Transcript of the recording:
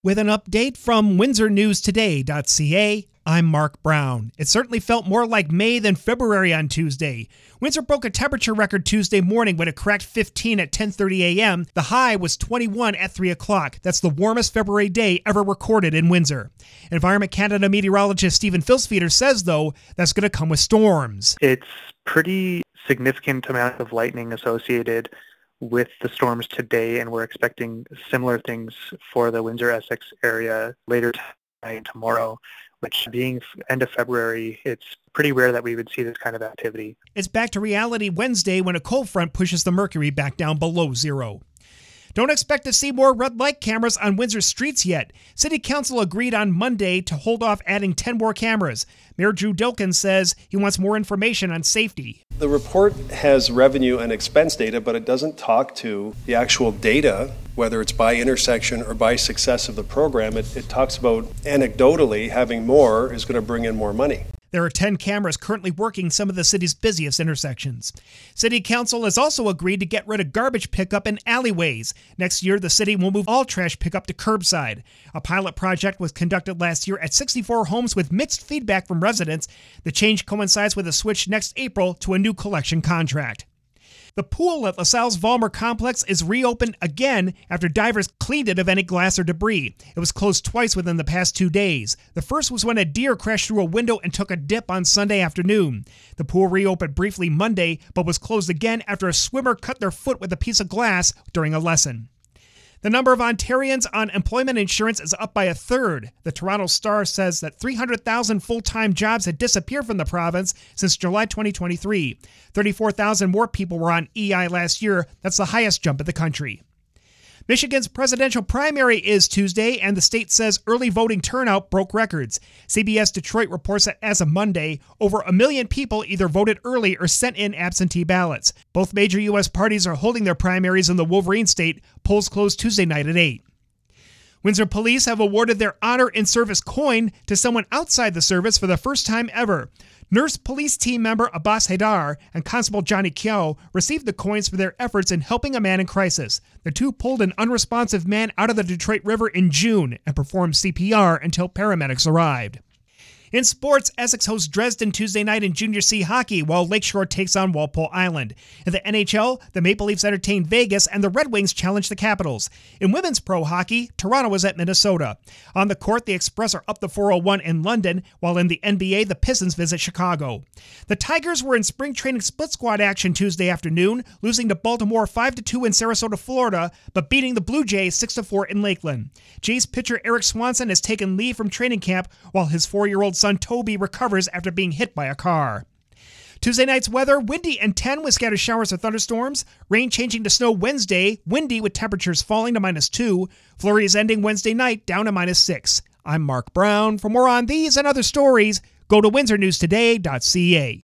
With an update from WindsorNewsToday.ca, I'm Mark Brown. It certainly felt more like May than February on Tuesday. Windsor broke a temperature record Tuesday morning when it cracked 15 at 10:30 a.m. The high was 21 at 3 o'clock. That's the warmest February day ever recorded in Windsor. Environment Canada meteorologist Steven Flisfeder says, though, that's going to come with storms. It's pretty significant amount of lightning associated with the storms today, and we're expecting similar things for the Windsor-Essex area later tonight and tomorrow, which being end of February, it's pretty rare that we would see this kind of activity. It's back to reality Wednesday when a cold front pushes the mercury back down below zero. Don't expect to see more red light cameras on Windsor streets yet. City Council agreed on Monday to hold off adding 10 more cameras. Mayor Drew Dilkens says he wants more information on safety. The report has revenue and expense data, but it doesn't talk to the actual data, whether it's by intersection or by success of the program. It, it talks about anecdotally having more is going to bring in more money. There are 10 cameras currently working some of the city's busiest intersections. City Council has also agreed to get rid of garbage pickup in alleyways. Next year, the city will move all trash pickup to curbside. A pilot project was conducted last year at 64 homes with mixed feedback from residents. The change coincides with a switch next April to a new collection contract. The pool at LaSalle's Vollmer complex is reopened again after divers cleaned it of any glass or debris. It was closed twice within the past two days. The first was when a deer crashed through a window and took a dip on Sunday afternoon. The pool reopened briefly Monday, but was closed again after a swimmer cut their foot with a piece of glass during a lesson. The number of Ontarians on employment insurance is up by a third. The Toronto Star says that 300,000 full time jobs had disappeared from the province since July 2023. 34,000 more people were on EI last year. That's the highest jump in the country. Michigan's presidential primary is Tuesday, and the state says early voting turnout broke records. CBS Detroit reports that as of Monday, over a million people either voted early or sent in absentee ballots. Both major U.S. parties are holding their primaries in the Wolverine state. Polls closed Tuesday night at 8. Windsor police have awarded their Honor in Service coin to someone outside the service for the first time ever. Nurse police team member Abbas Haidar and Constable Johnny Kyo received the coins for their efforts in helping a man in crisis. The two pulled an unresponsive man out of the Detroit River in June and performed CPR until paramedics arrived. In sports, Essex hosts Dresden Tuesday night in Junior C hockey, while Lakeshore takes on Walpole Island. In the NHL, the Maple Leafs entertain Vegas, and the Red Wings challenge the Capitals. In women's pro hockey, Toronto is at Minnesota. On the court, the Express are up the 401 in London, while in the NBA, the Pistons visit Chicago. The Tigers were in spring training split squad action Tuesday afternoon, losing to Baltimore 5 2 in Sarasota, Florida, but beating the Blue Jays 6 4 in Lakeland. Jays pitcher Erik Swanson has taken leave from training camp, while his four year old son Toby recovers after being hit by a car. Tuesday night's weather windy and 10 with scattered showers or thunderstorms. Rain changing to snow Wednesday, windy with temperatures falling to minus 2. Flurries ending Wednesday night down to minus 6. I'm Mark Brown. For more on these and other stories, go to windsornewstoday.ca.